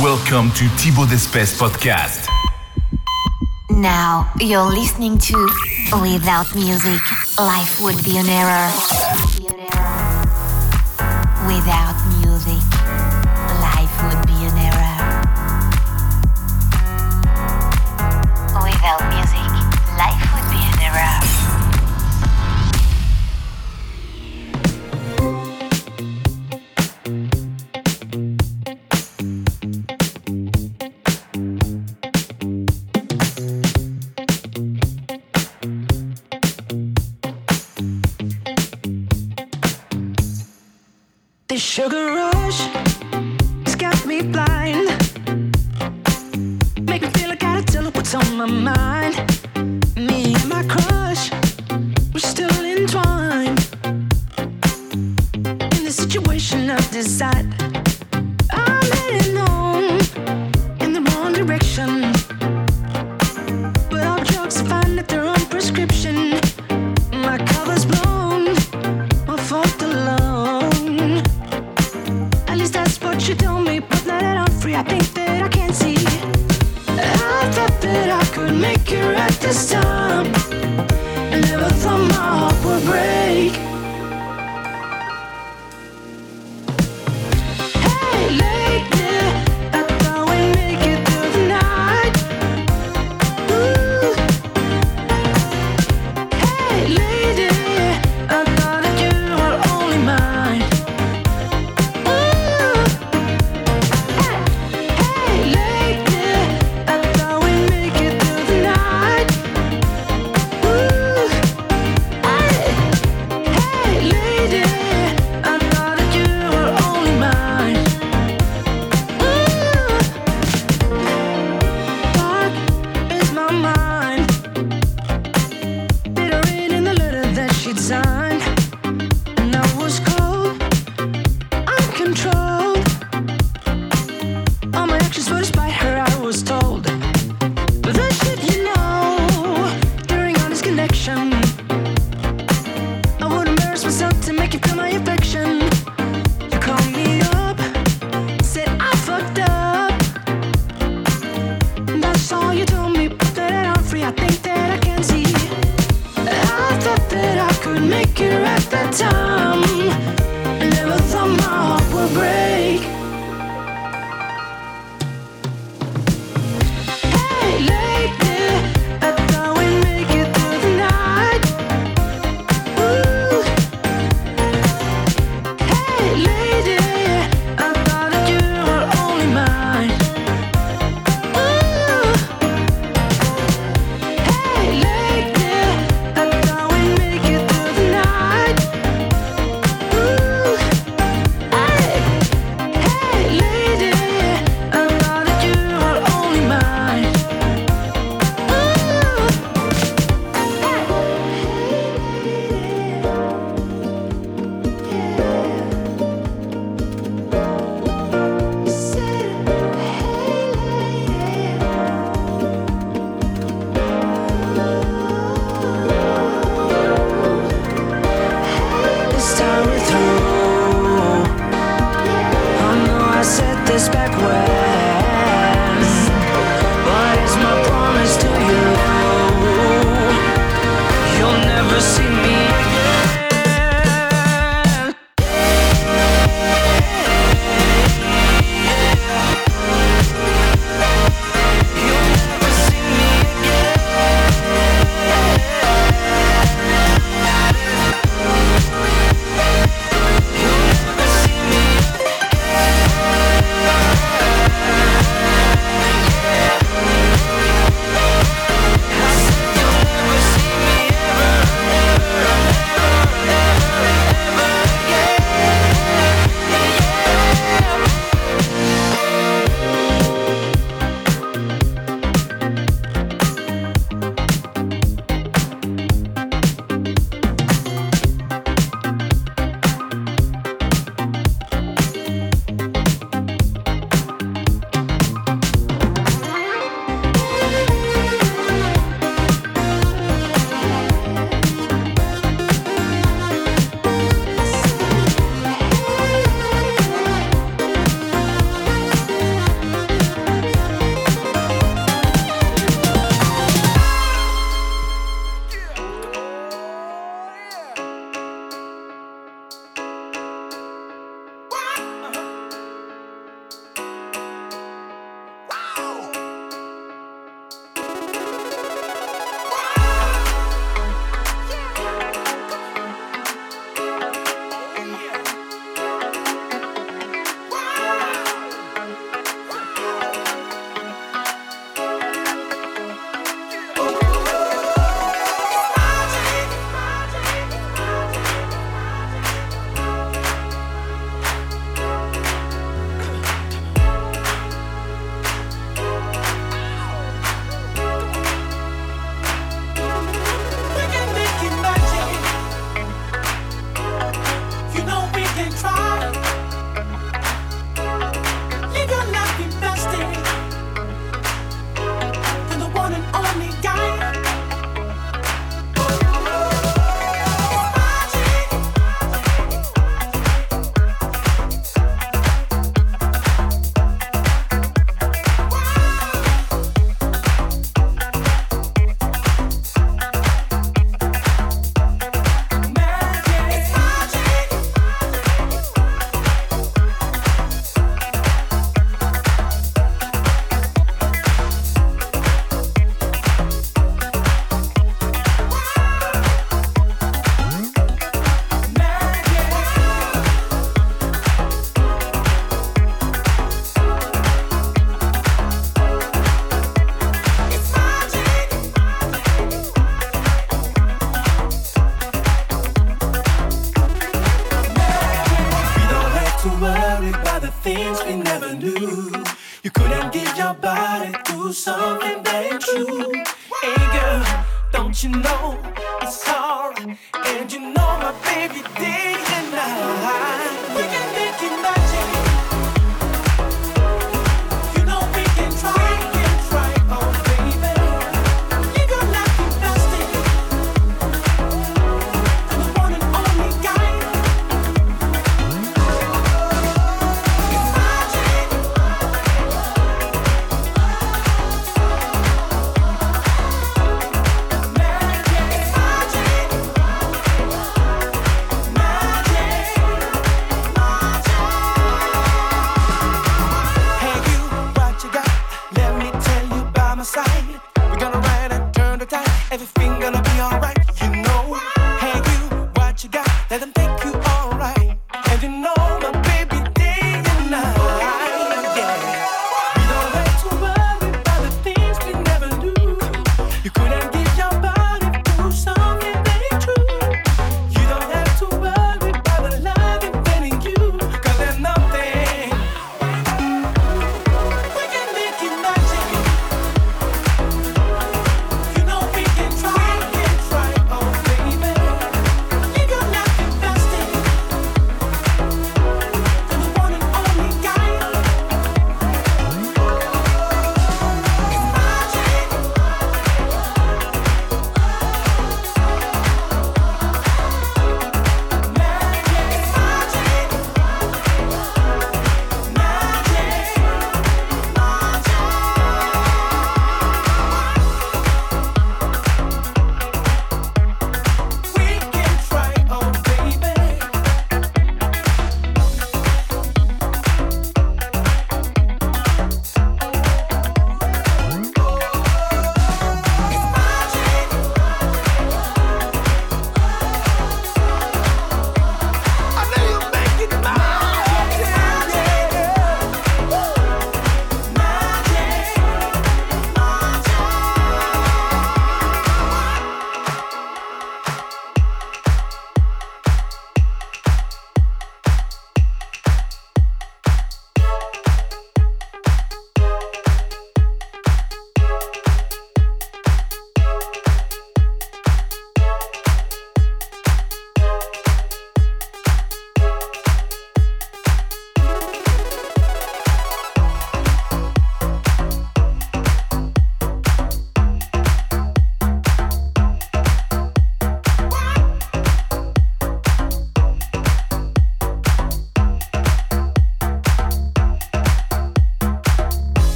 Welcome to Thibaut Despes podcast. Now you're listening to Without Music, Life Would Be an Error. Without Sugar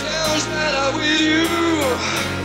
sounds better with you.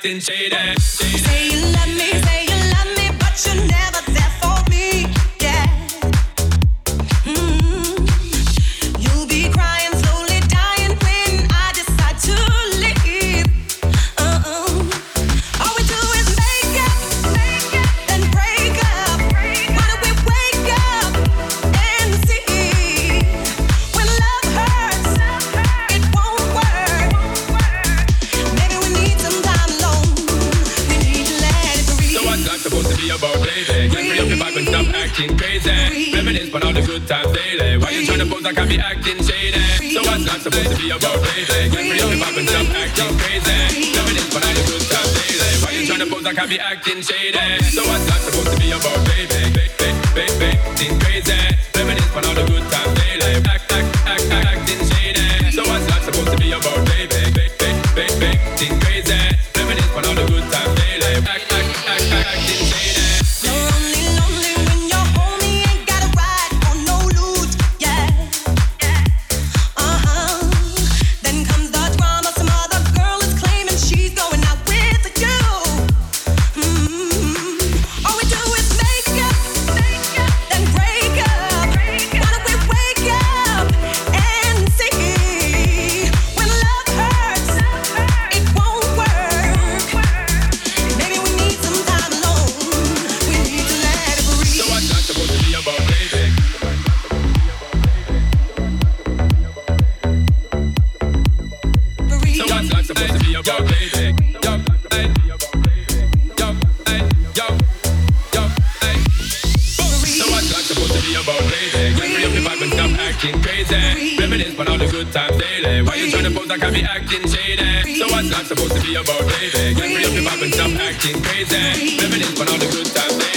Acting shady. Crazy. Reminisce on all the good times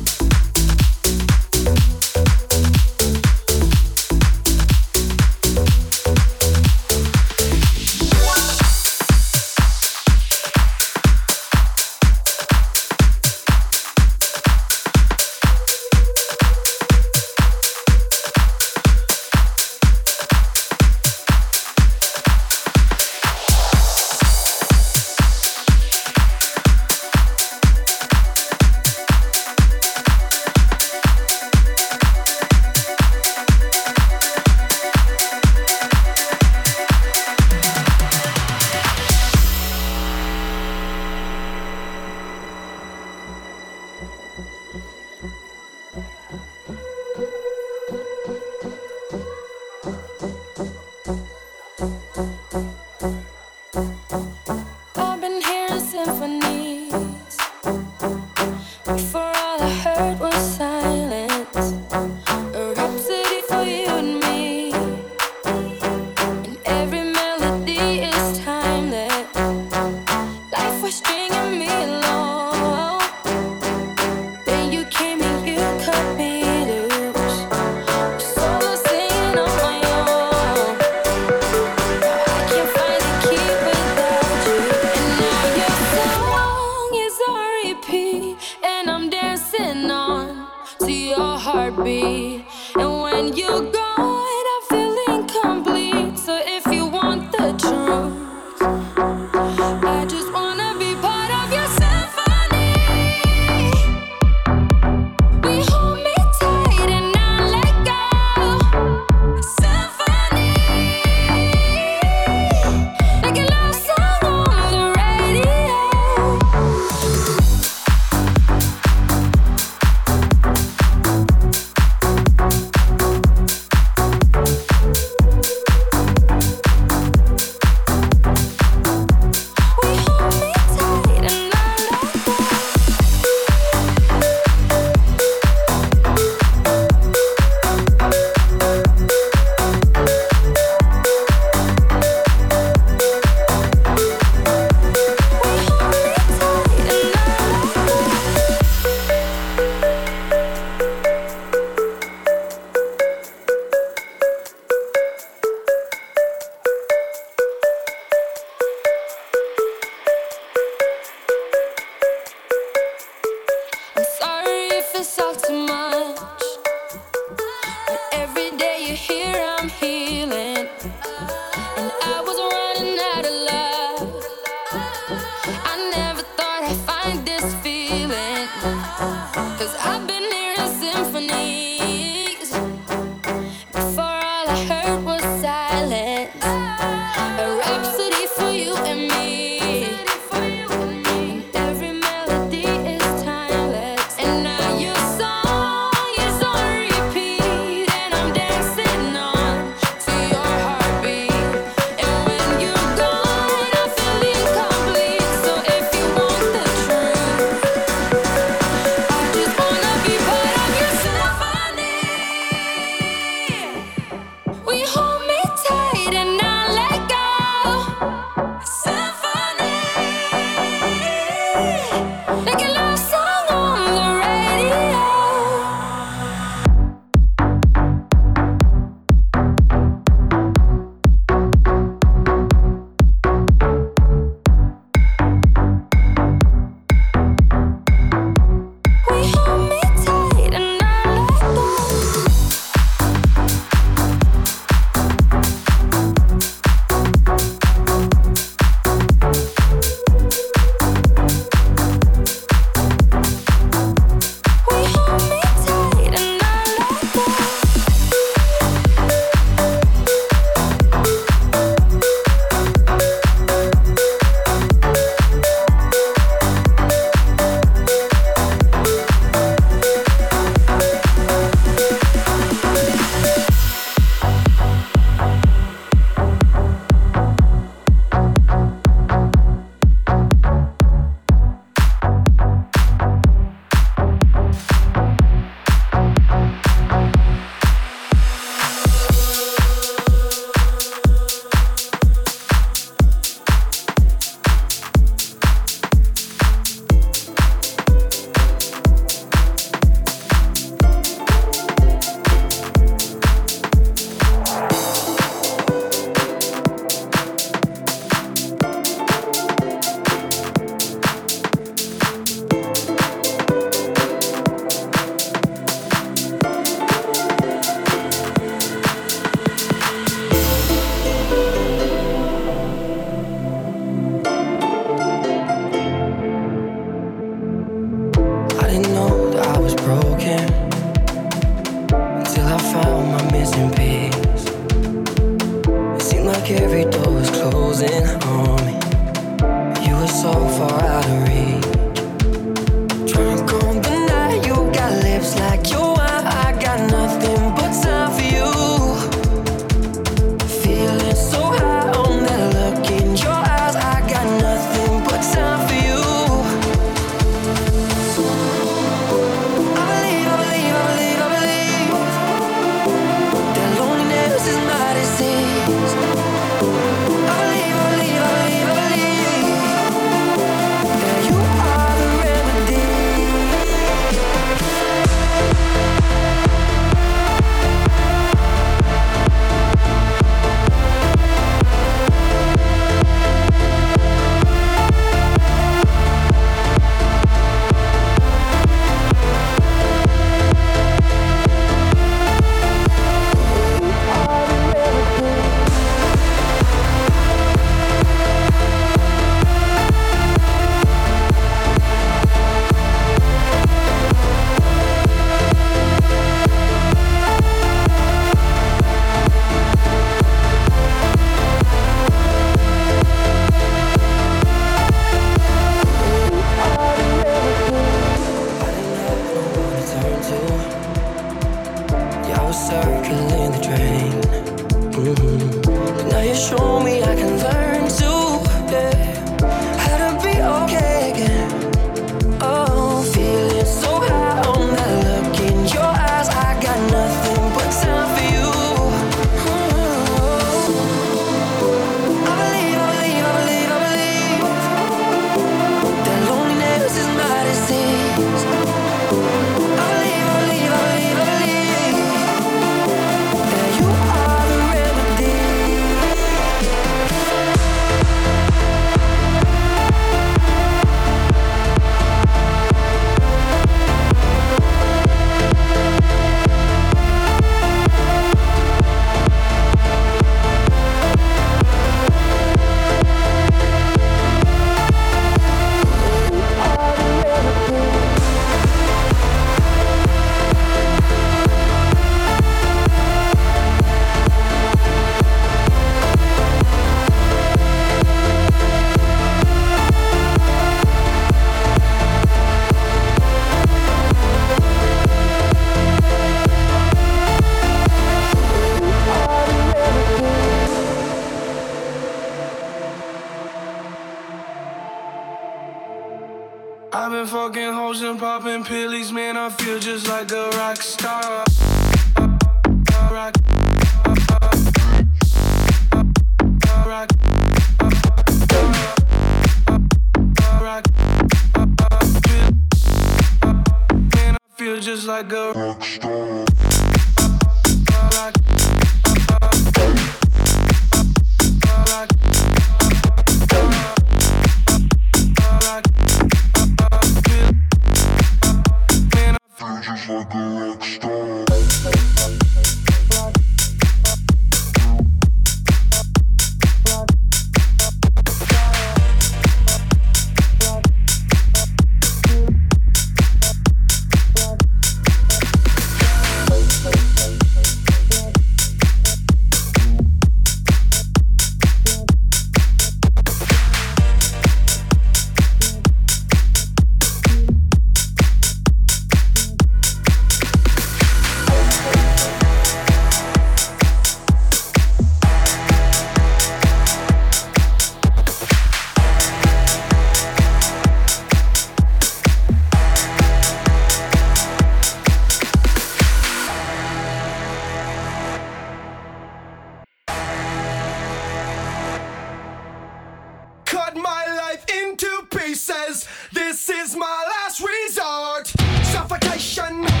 cut my life into pieces. This is my last resort. Suffocation.